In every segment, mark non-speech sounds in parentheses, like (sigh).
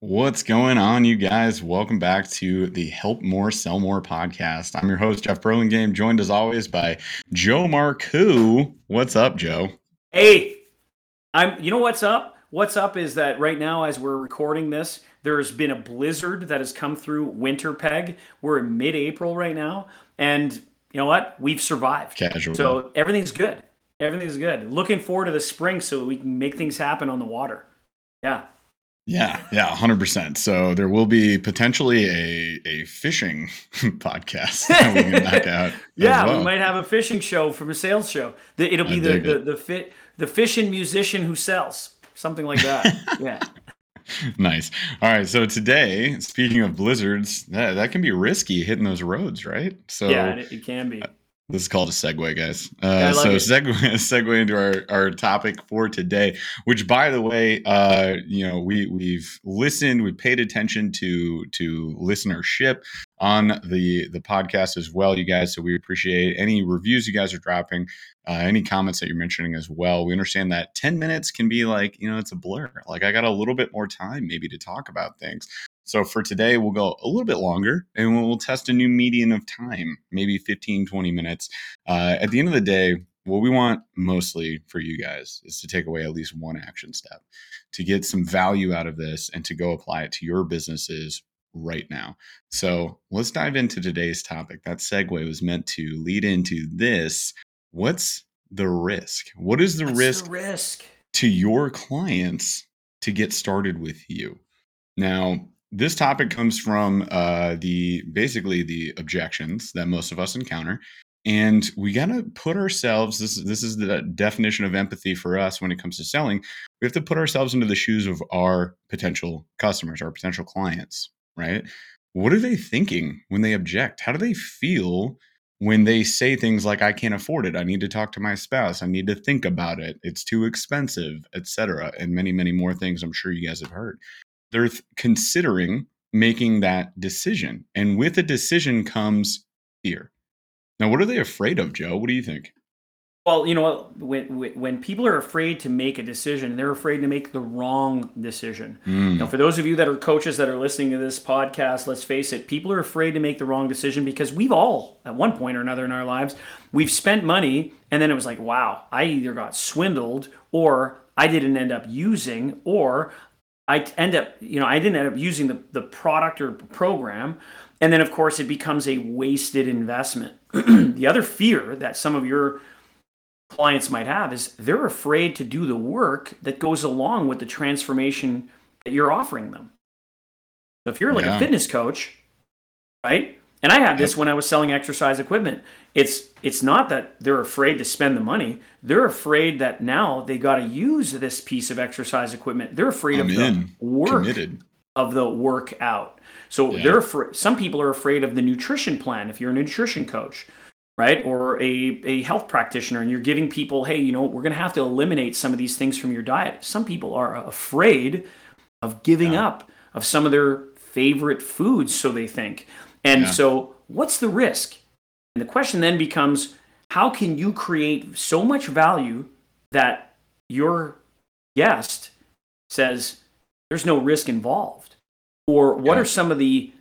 What's going on, you guys? Welcome back to the Help More Sell More podcast. I'm your host, Jeff Burlingame, joined as always by Joe Marcoux. What's up, Joe? Hey, I'm. You know what's up? What's up is that right now, as we're recording this, there's been a blizzard that has come through Winterpeg. We're in mid-April right now, and you know what? We've survived. Casual. So everything's good. Everything's good. Looking forward to the spring so we can make things happen on the water. Yeah. Yeah, yeah, hundred percent. So there will be potentially a a fishing (laughs) podcast (laughs) that we can knock out. yeah, well. we might have a fishing show from a sales show. It'll I be the the, it. the fit the fishing musician who sells something like that. (laughs) yeah. nice. All right. So today, speaking of blizzards, that that can be risky hitting those roads, right? So yeah, it, it can be. This is called a segue, guys. Uh, so it. segue, (laughs) segue into our, our topic for today, which, by the way, uh, you know, we we've listened, we've paid attention to to listenership on the the podcast as well, you guys. So we appreciate any reviews you guys are dropping, uh, any comments that you're mentioning as well. We understand that 10 minutes can be like, you know, it's a blur. Like I got a little bit more time maybe to talk about things. So for today, we'll go a little bit longer and we'll test a new median of time, maybe 15, 20 minutes. Uh, at the end of the day, what we want mostly for you guys is to take away at least one action step, to get some value out of this and to go apply it to your businesses right now. So let's dive into today's topic. That segue was meant to lead into this. What's the risk? What is the What's risk the risk? to your clients to get started with you. Now, this topic comes from uh, the basically the objections that most of us encounter, and we got to put ourselves. This this is the definition of empathy for us when it comes to selling. We have to put ourselves into the shoes of our potential customers, our potential clients, right? What are they thinking when they object? How do they feel when they say things like i can't afford it i need to talk to my spouse i need to think about it it's too expensive etc and many many more things i'm sure you guys have heard they're th- considering making that decision and with a decision comes fear now what are they afraid of joe what do you think Well, you know? When, when people are afraid to make a decision, they're afraid to make the wrong decision. Mm, Now, for those of you that are coaches that are listening to this podcast, let's face it, people are afraid to make the wrong decision because we've all, at one point or another in our lives, we've spent money and then it was like, wow, I either got swindled or I didn't end up using or I end up, you know, I didn't end up using the, the product or program. And then, of course, it becomes a wasted investment. (clears throat) the other fear that some of your clients might have is they're afraid to do the work that goes along with the transformation that you're offering them. So if you're like Yeah. a fitness coach, right? And I had this when I was selling exercise equipment. It's it's not that they're afraid to spend the money. They're afraid that now they got to use this piece of exercise equipment. They're afraid I'm of the work committed of the workout. So Yeah. they're afra- some people are afraid of the nutrition plan if you're a nutrition coach, right? Or a, a health practitioner and you're giving people, hey, you know, we're going to have to eliminate some of these things from your diet. Some people are afraid of giving Yeah. up of some of their favorite foods, so they think. And Yeah. so, what's the risk? And the question then becomes how can you create so much value that your guest says there's no risk involved? Or what Yeah. are some of the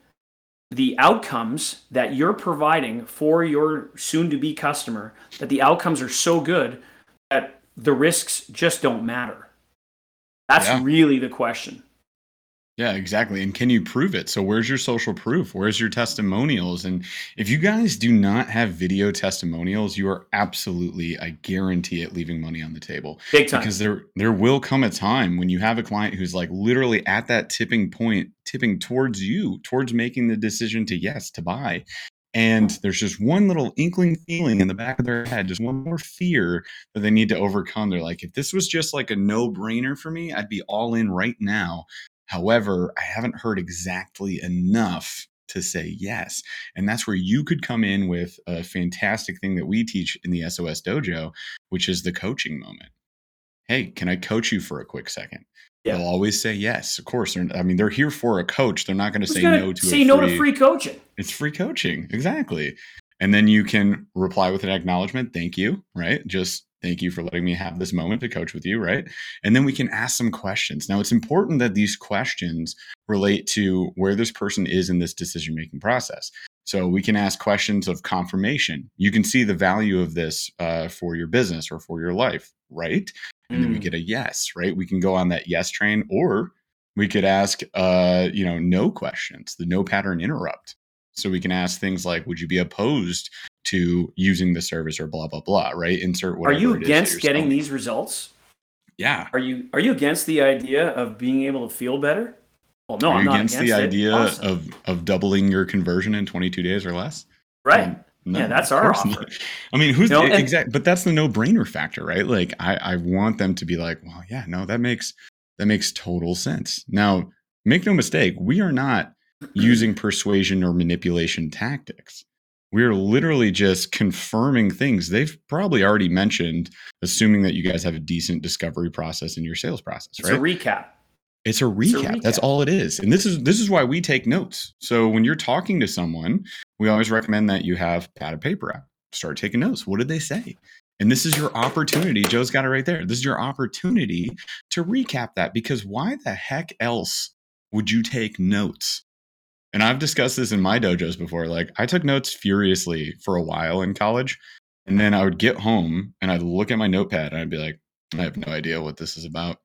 the outcomes that you're providing for your soon to be customer that the outcomes are so good that the risks just don't matter? That's Yeah. really the question. Yeah, exactly. And can you prove it? So, where's your social proof? Where's your testimonials? And if you guys do not have video testimonials, you are absolutely, I guarantee it, leaving money on the table. Big time. Because there there will come a time when you have a client who's like literally at that tipping point, tipping towards you, towards making the decision to yes, to buy. And there's just one little inkling feeling in the back of their head, just one more fear that they need to overcome. They're like, if this was just like a no brainer for me, I'd be all in right now. However, I haven't heard exactly enough to say yes. And that's where you could come in with a fantastic thing that we teach in the SOS dojo, which is the coaching moment. Hey, can I coach you for a quick second? Yeah. They'll always say yes. Of course, I mean they're here for a coach. They're not going to say no to say a no to free coaching? it's free coaching exactly and then you can reply with an acknowledgement thank you right just Thank you for letting me have this moment to coach with you, right? And then we can ask some questions. Now, it's important that these questions relate to where this person is in this decision making process. So we can ask questions of confirmation. You can see the value of this uh, for your business or for your life, right? And mm. then we mm. get a yes, right? We can go on that yes train, or we could ask, uh, you know, no questions, the no pattern interrupt. So we can ask things like, would you be opposed to using the service or blah blah blah, right? Insert whatever. Are you against getting selling. these results? Yeah. Are you are you against the idea of being able to feel better? Well, no, Are I'm not against, against the it. idea awesome. of of doubling your conversion in 22 days or less. Right. Um, no, yeah, that's our offer. Not. I mean, who's you know, exact? But that's the no brainer factor, right? Like, I I want them to be like, well, yeah, no, that makes that makes total sense. Now, make no mistake, we are not (clears throat) using persuasion or manipulation tactics. We're literally just confirming things they've probably already mentioned, assuming that you guys have a decent discovery process in your sales process, right? It's a recap. It's a, recap. it's a recap. That's all it is. And this is this is why we take notes. So when you're talking to someone, we always recommend that you have pad of paper out. Start taking notes. What did they say? And this is your opportunity. Joe's got it right there. This is your opportunity to recap that because why the heck else would you take notes? And I've discussed this in my dojos before. Like, I took notes furiously for a while in college. And then I would get home and I'd look at my notepad and I'd be like, I have no idea what this is about.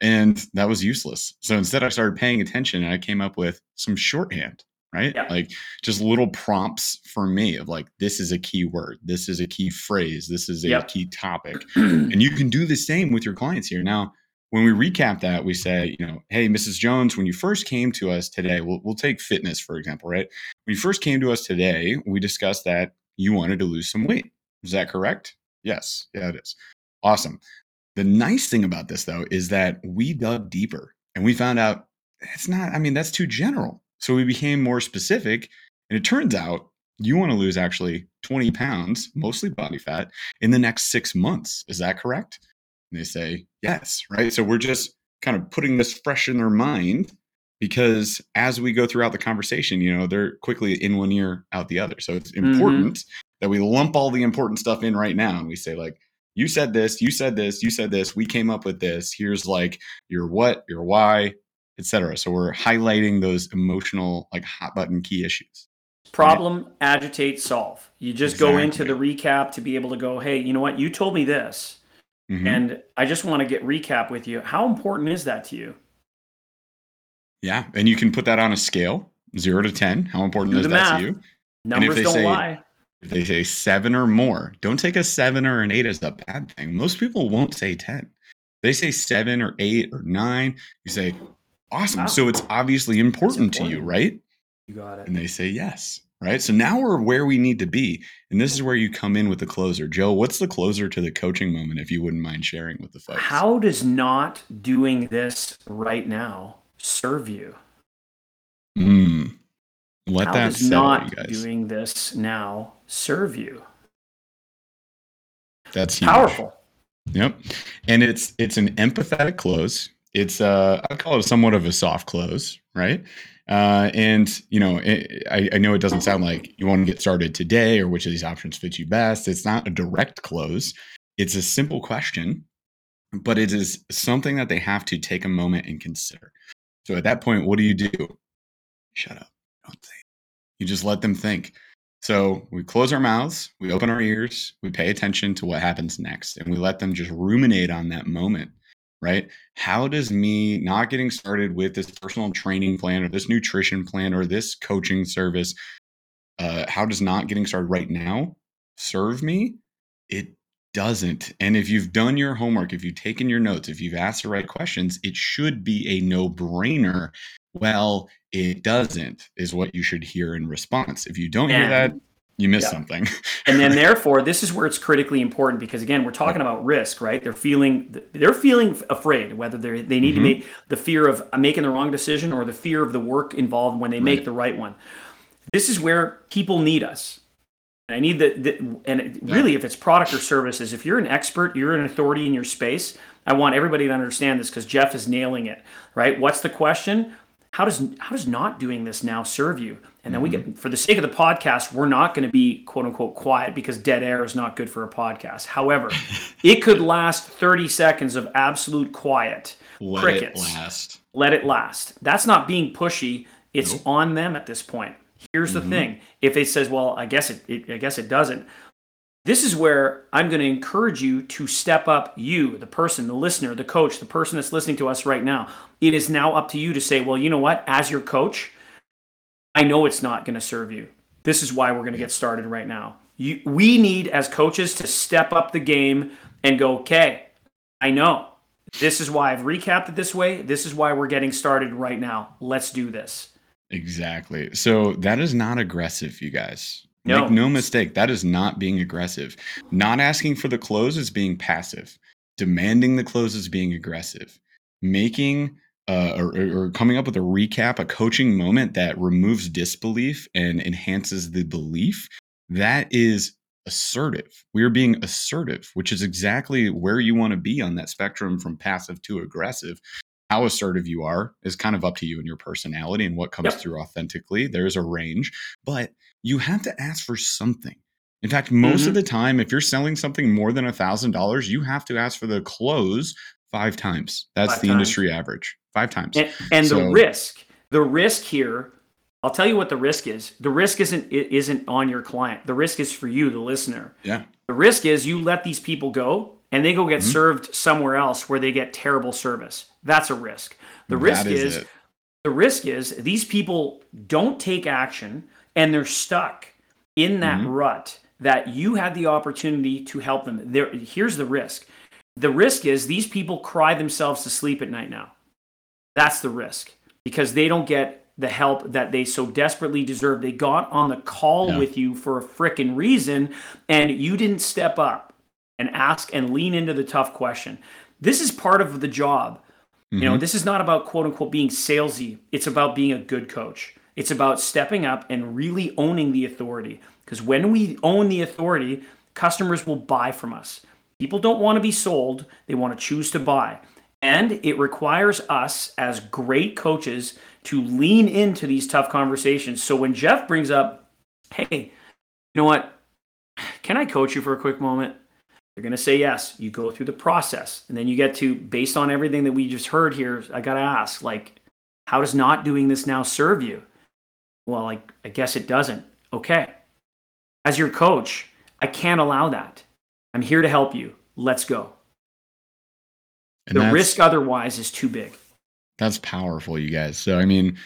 And that was useless. So instead, I started paying attention and I came up with some shorthand right? Yeah. Like just little prompts for me of like, this is a key word, this is a key phrase, this is a yep. key topic. (clears throat) and you can do the same with your clients here. Now, when we recap that, we say, you know, hey, Mrs. Jones, when you first came to us today, we'll, we'll take fitness, for example, right? When you first came to us today, we discussed that you wanted to lose some weight. Is that correct? Yes. Yeah, it is. Awesome. The nice thing about this, though, is that we dug deeper and we found out it's not, I mean, that's too general. So we became more specific. And it turns out you want to lose actually 20 pounds, mostly body fat, in the next six months. Is that correct? And they say, yes, right? So we're just kind of putting this fresh in their mind because as we go throughout the conversation, you know, they're quickly in one ear, out the other. So it's mm-hmm. important mm-hmm. that we lump all the important stuff in right now and we say, like, you said this, you said this, you said this, we came up with this. Here's like your what, your why, etc. So we're highlighting those emotional, like hot button key issues. Problem, right? agitate, solve. You just exactly. go into the recap to be able to go, hey, you know what? You told me this. Mm-hmm. And I just want to get recap with you. How important is that to you? Yeah. And you can put that on a scale, zero to 10. How important Do is that math. to you? Numbers don't say, lie. If they say seven or more, don't take a seven or an eight as a bad thing. Most people won't say 10. They say seven or eight or nine. You say, Awesome. Wow. So it's obviously important, important, to you, right? You got it. And they say yes. Right. So now we're where we need to be. And this is where you come in with the closer. Joe, what's the closer to the coaching moment, if you wouldn't mind sharing with the folks? How does not doing this right now serve you? Mm. Let. How that does not doing this now serve you? That's huge. powerful. Yep. And it's it's an empathetic close it's uh, I call it somewhat of a soft close, right? Uh, and you know, it, I, I know it doesn't sound like you want to get started today or which of these options fits you best. It's not a direct close. It's a simple question, but it is something that they have to take a moment and consider. So at that point, what do you do? Shut up. Don't think. You just let them think. So we close our mouths, we open our ears, we pay attention to what happens next, and we let them just ruminate on that moment right? How does me not getting started with this personal training plan or this nutrition plan or this coaching service, uh, how does not getting started right now serve me? It doesn't. And if you've done your homework, if you've taken your notes, if you've asked the right questions, it should be a no brainer. Well, it doesn't, is what you should hear in response. If you don't hear that, you missed yeah. something. (laughs) and then therefore, this is where it's critically important because again, we're talking about risk, right? They're feeling they're feeling afraid whether they they need mm-hmm. to make the fear of making the wrong decision or the fear of the work involved when they right. make the right one. This is where people need us. I need the, the and really, if it's product or services, if you're an expert, you're an authority in your space. I want everybody to understand this because Jeff is nailing it. Right? What's the question? how does how does not doing this now serve you? And then we mm-hmm. get for the sake of the podcast, we're not going to be quote unquote quiet because dead air is not good for a podcast. However, (laughs) it could last 30 seconds of absolute quiet. Let crickets. it last. Let it last. That's not being pushy. It's Nope. on them at this point. Here's the mm-hmm. thing: if it says, "Well, I guess it, it, I guess it doesn't," this is where I'm going to encourage you to step up. You, the person, the listener, the coach, the person that's listening to us right now. It is now up to you to say, "Well, you know what? As your coach, I know it's not going to serve you. This is why we're going to get started right now. You, we need as coaches to step up the game and go, okay, I know. This is why I've recapped it this way. This is why we're getting started right now. Let's do this. Exactly. So that is not aggressive, you guys. No. Make no mistake, that is not being aggressive. Not asking for the close is being passive. Demanding the close is being aggressive. Making uh, or, or coming up with a recap, a coaching moment that removes disbelief and enhances the belief, that is assertive. We are being assertive, which is exactly where you want to be on that spectrum from passive to aggressive. How assertive you are is kind of up to you and your personality and what comes Yep. through authentically. There's a range, but you have to ask for something. In fact, most Mhm. of the time, if you're selling something more than a thousand dollars, you have to ask for the close five times. That's Five the times. industry average. Five times. And, and the risk, the risk here, I'll tell you what the risk is. The risk isn't it isn't on your client. The risk is for you, the listener. yeah. The risk is you let these people go and they go get Mm-hmm. served somewhere else where they get terrible service. That's a risk. The risk That is is the risk is these people don't take action and they're stuck in that Mhm. rut that you had the opportunity to help them. There here's the risk. The risk is these people cry themselves to sleep at night now. That's the risk because they don't get the help that they so desperately deserve. They got on the call Yeah. with you for a frickin' reason and you didn't step up and ask and lean into the tough question. This is part of the job. You know, Mhm. this is not about quote unquote being salesy. It's about being a good coach. It's about stepping up and really owning the authority. Because when we own the authority, customers will buy from us. People don't want to be sold, they want to choose to buy. And it requires us as great coaches to lean into these tough conversations. So when Jeff brings up, hey, you know what? Can I coach you for a quick moment? You're going to say yes. You go through the process. And then you get to, based on everything that we just heard here, I got to ask, like, how does not doing this now serve you? Well, I guess it doesn't. Okay. As your coach, I can't allow that. I'm here to help you. Let's go. And the risk otherwise is too big. That's powerful, you guys. So, I mean,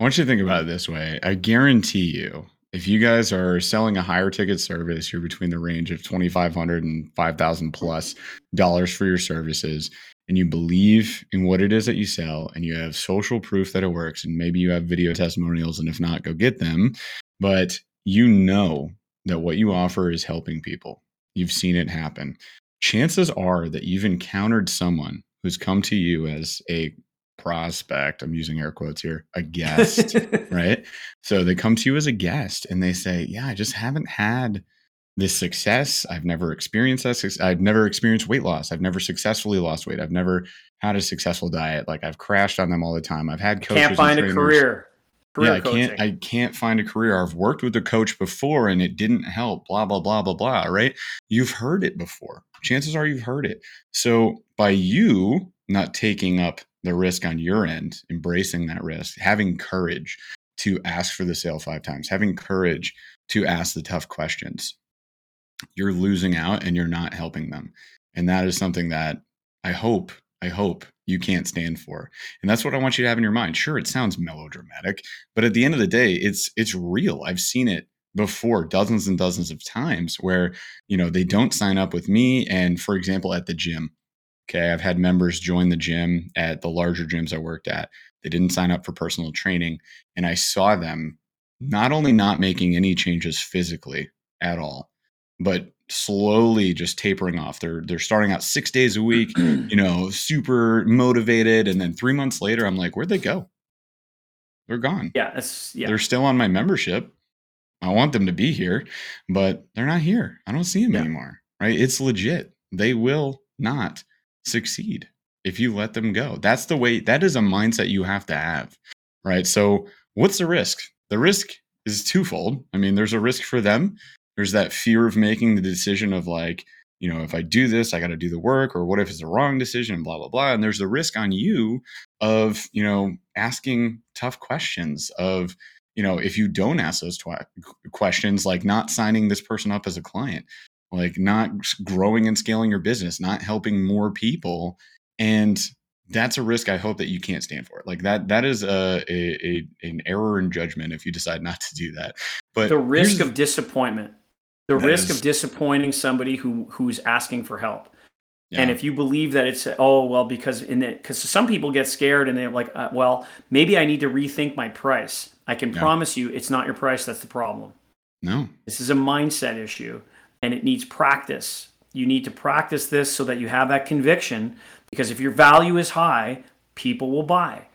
I want you to think about it this way. I guarantee you, if you guys are selling a higher ticket service, you're between the range of 2500 and 5000 plus dollars for your services, and you believe in what it is that you sell, and you have social proof that it works, and maybe you have video testimonials, and if not, go get them. But you know that what you offer is helping people. You've seen it happen. Chances are that you've encountered someone who's come to you as a prospect, I'm using air quotes here, a guest, (laughs) right? So they come to you as a guest and they say, Yeah, I just haven't had this success. I've never experienced that. I've never experienced weight loss. I've never successfully lost weight. I've never had a successful diet. Like I've crashed on them all the time. I've had coaches can't find a career. Career yeah, I coaching. can't. I can't find a career. I've worked with a coach before and it didn't help. Blah blah blah blah blah. Right? You've heard it before. Chances are you've heard it. So by you not taking up the risk on your end, embracing that risk, having courage to ask for the sale five times, having courage to ask the tough questions, you're losing out and you're not helping them. And that is something that I hope, I hope you can't stand for. And that's what I want you to have in your mind. Sure, it sounds melodramatic, but at the end of the day, it's it's real. I've seen it before dozens and dozens of times where, you know, they don't sign up with me and for example at the gym. Okay, I've had members join the gym at the larger gyms I worked at. They didn't sign up for personal training and I saw them not only not making any changes physically at all, but slowly just tapering off. They're they're starting out 6 days a week, you know, super motivated. And then three months later, I'm like, where'd they go? They're gone. yeah, that's yeah. They're still on my membership. I want them to be here, but they're not here. I don't see them Yeah. anymore. Right? It's legit. They will not succeed if you let them go. That's the way, that is a mindset you have to have. right? So what's the risk? The risk is twofold. I mean, there's a risk for them. There's that fear of making the decision of like, you know, if I do this, I got to do the work, or what if it's the wrong decision, and blah, blah, blah. And there's the risk on you of, you know, asking tough questions, of, you know, if you don't ask those twi- questions, like not signing this person up as a client, like not growing and scaling your business, not helping more people. And that's a risk I hope that you can't stand for. Like that, that is a, a, a an error in judgment if you decide not to do that. But the risk of disappointment the risk is- of disappointing somebody who who's asking for help and if you believe that it's oh well because in it because some people get scared and they're like uh, well maybe i need to rethink my price. I can Yeah. promise you it's not your price that's the problem. No, this is a mindset issue and it needs practice. You need to practice this so that you have that conviction because if your value is high people will buy.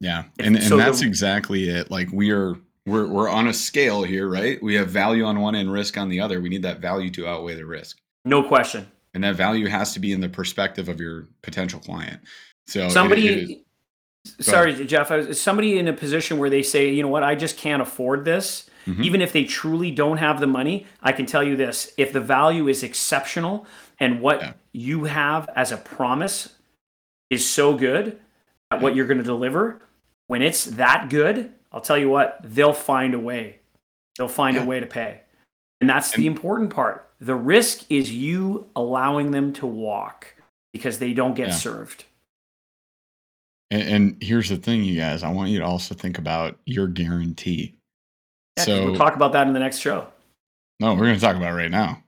Yeah, If- and and so the- that's exactly it. Like we are we're we're on a scale here, right? We have value on one and risk on the other. We need that value to outweigh the risk, no question and that value has to be in the perspective of your potential client. So it- somebody it is- sorry jeff was, somebody in a position where they say you know what i just can't afford this Mhm. even if they truly don't have the money i can tell you this if the value is exceptional and what Yeah. you have as a promise is so good at what you're going to deliver when it's that good i'll tell you what they'll find a way they'll find Yeah. a way to pay and that's the important part the risk is you allowing them to walk because they don't get Yeah. served and, and here's the thing, you guys. I want you to also think about your guarantee. Yeah, so we'll talk about that in the next show. No, we're going to talk about it right now.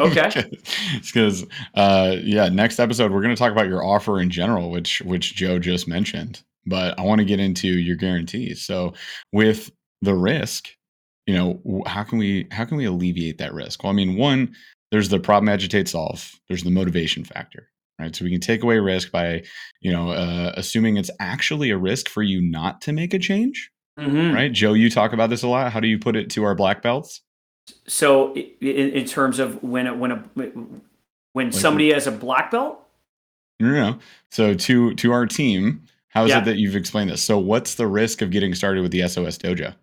Okay. (laughs) Because, uh, yeah, next episode we're going to talk about your offer in general, which which Joe just mentioned. But I want to get into your guarantees. So with the risk, you know, how can we how can we alleviate that risk? Well, I mean, one, there's the problem agitate solve. There's the motivation factor, right? So we can take away risk by, you know, uh, assuming it's actually a risk for you not to make a change, Mhm. right? Joe, you talk about this a lot. How do you put it to our black belts? So, in, in terms of when a, when a when Like- somebody has a black belt, No, no, no. So to to our team, how is Yeah. it that you've explained this? So what's the risk of getting started with the SOS Dojo?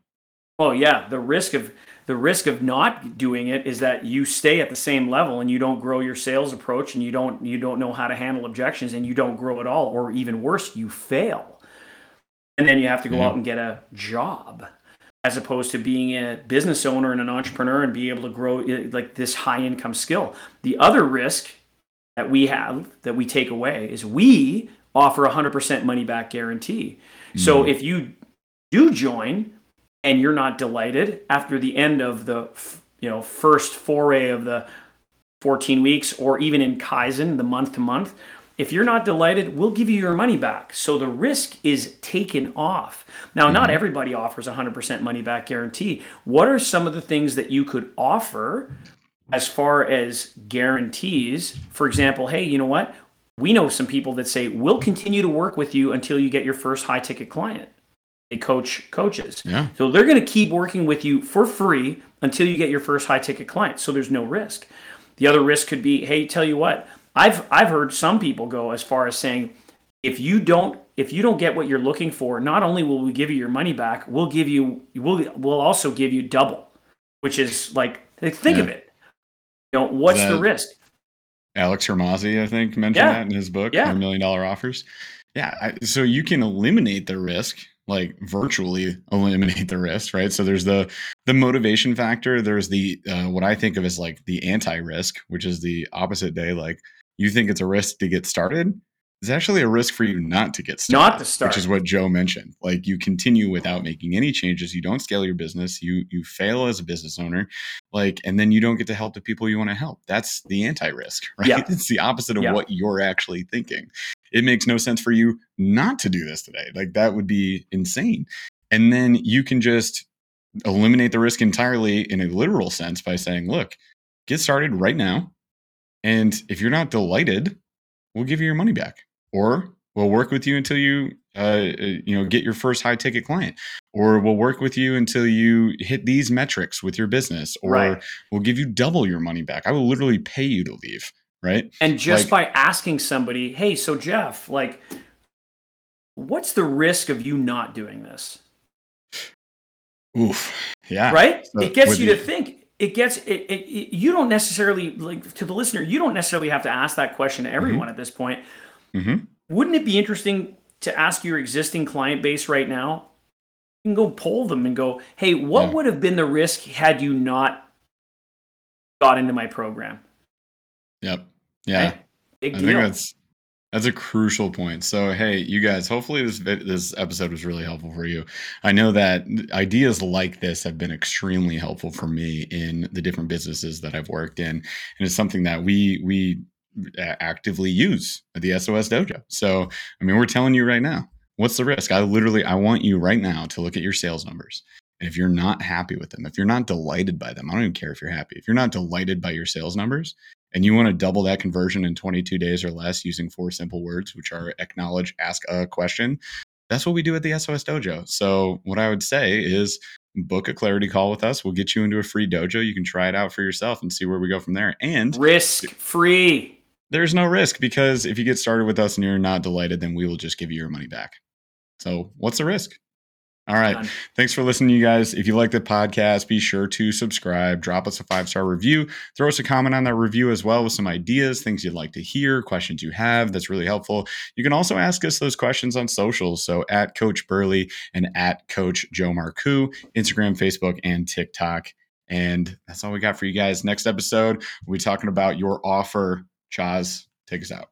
Oh yeah, the risk of the risk of not doing it is that you stay at the same level and you don't grow your sales approach and you don't you don't know how to handle objections and you don't grow at all, or even worse, you fail, and then you have to go Yeah. out and get a job. As opposed to being a business owner and an entrepreneur and be able to grow eh, like this high income skill. The other risk that we have that we take away is we offer a 100% money back guarantee. So if you do join and you're not delighted after the end of the you know first foray of the 14 weeks or even in Kaizen the month to month if you're not delighted we'll give you your money back. So the risk is taken off. Now not mm-hmm. everybody offers a 100% money back guarantee. What are some of the things that you could offer as far as guarantees? For example hey you know what? We know some people that say we'll continue to work with you until you get your first high ticket client they coach coaches Yeah. so they're going to keep working with you for free until you get your first high ticket client so there's no risk the other risk could be hey tell you what i've i've heard some people go as far as saying if you don't if you don't get what you're looking for not only will we give you your money back we'll give you we'll, we'll also give you double which is like think of it you know what's the risk Alex Hormozi, I think, mentioned Yeah. that in his book, Yeah. $1 Million Dollar Offers. Yeah. I, so you can eliminate the risk, like virtually eliminate the risk, right? So there's the the motivation factor. There's the uh, what I think of as like the anti-risk, which is the opposite day. Like you think it's a risk to get started. It's actually a risk for you not to get started. Not to start. Which is what Joe mentioned. Like you continue without making any changes. You don't scale your business. You you fail as a business owner. Like, and then you don't get to help the people you want to help. That's the anti-risk, (laughs) right? Yeah. It's the opposite of Yeah. what you're actually thinking. It makes no sense for you not to do this today. Like that would be insane. And then you can just eliminate the risk entirely in a literal sense by saying, look, get started right now. And if you're not delighted, we'll give you your money back. Or we'll work with you until you uh, uh, you know get your first high ticket client or we'll work with you until you hit these metrics with your business or Right. we'll give you double your money back i will literally pay you to leave right And just Like- by asking somebody, hey, so Jeff, like, what's the risk of you not doing this? Oof. Yeah. Right? So it gets you the, to think. It gets it, it, it, You don't necessarily like to the listener. You don't necessarily have to ask that question to everyone mm-hmm. at this point. Mm-hmm. Wouldn't it be interesting to ask your existing client base right now? You can go poll them and go, "Hey, what yeah. would have been the risk had you not got into my program?" Yep. Yeah. Right? Big I deal. think that's that's a crucial point. So, hey, you guys, hopefully this this episode was really helpful for you. I know that ideas like this have been extremely helpful for me in the different businesses that I've worked in, and it's something that we we actively use at the SOS Dojo. So, I mean, we're telling you right now, what's the risk? I literally I want you right now to look at your sales numbers. And if you're not happy with them, if you're not delighted by them, I don't even care if you're happy. If you're not delighted by your sales numbers, and you want to double that conversion in 22 days or less using four simple words, which are acknowledge, ask a question, that's what we do at the SOS Dojo. So, what I would say is book a clarity call with us. We'll get you into a free dojo. You can try it out for yourself and see where we go from there. And risk free. There's no risk because if you get started with us and you're not delighted, then we will just give you your money back. So, what's the risk? All right. Thanks for listening, you guys. If you like the podcast, be sure to subscribe, drop us a five star review, throw us a comment on that review as well with some ideas, things you'd like to hear, questions you have. That's really helpful. You can also ask us those questions on socials. So at Coach Burley and at Coach Joe Marcoux, Instagram, Facebook, and TikTok. And that's all we got for you guys. Next episode, we'll be talking about your offer. Chaz, take us out.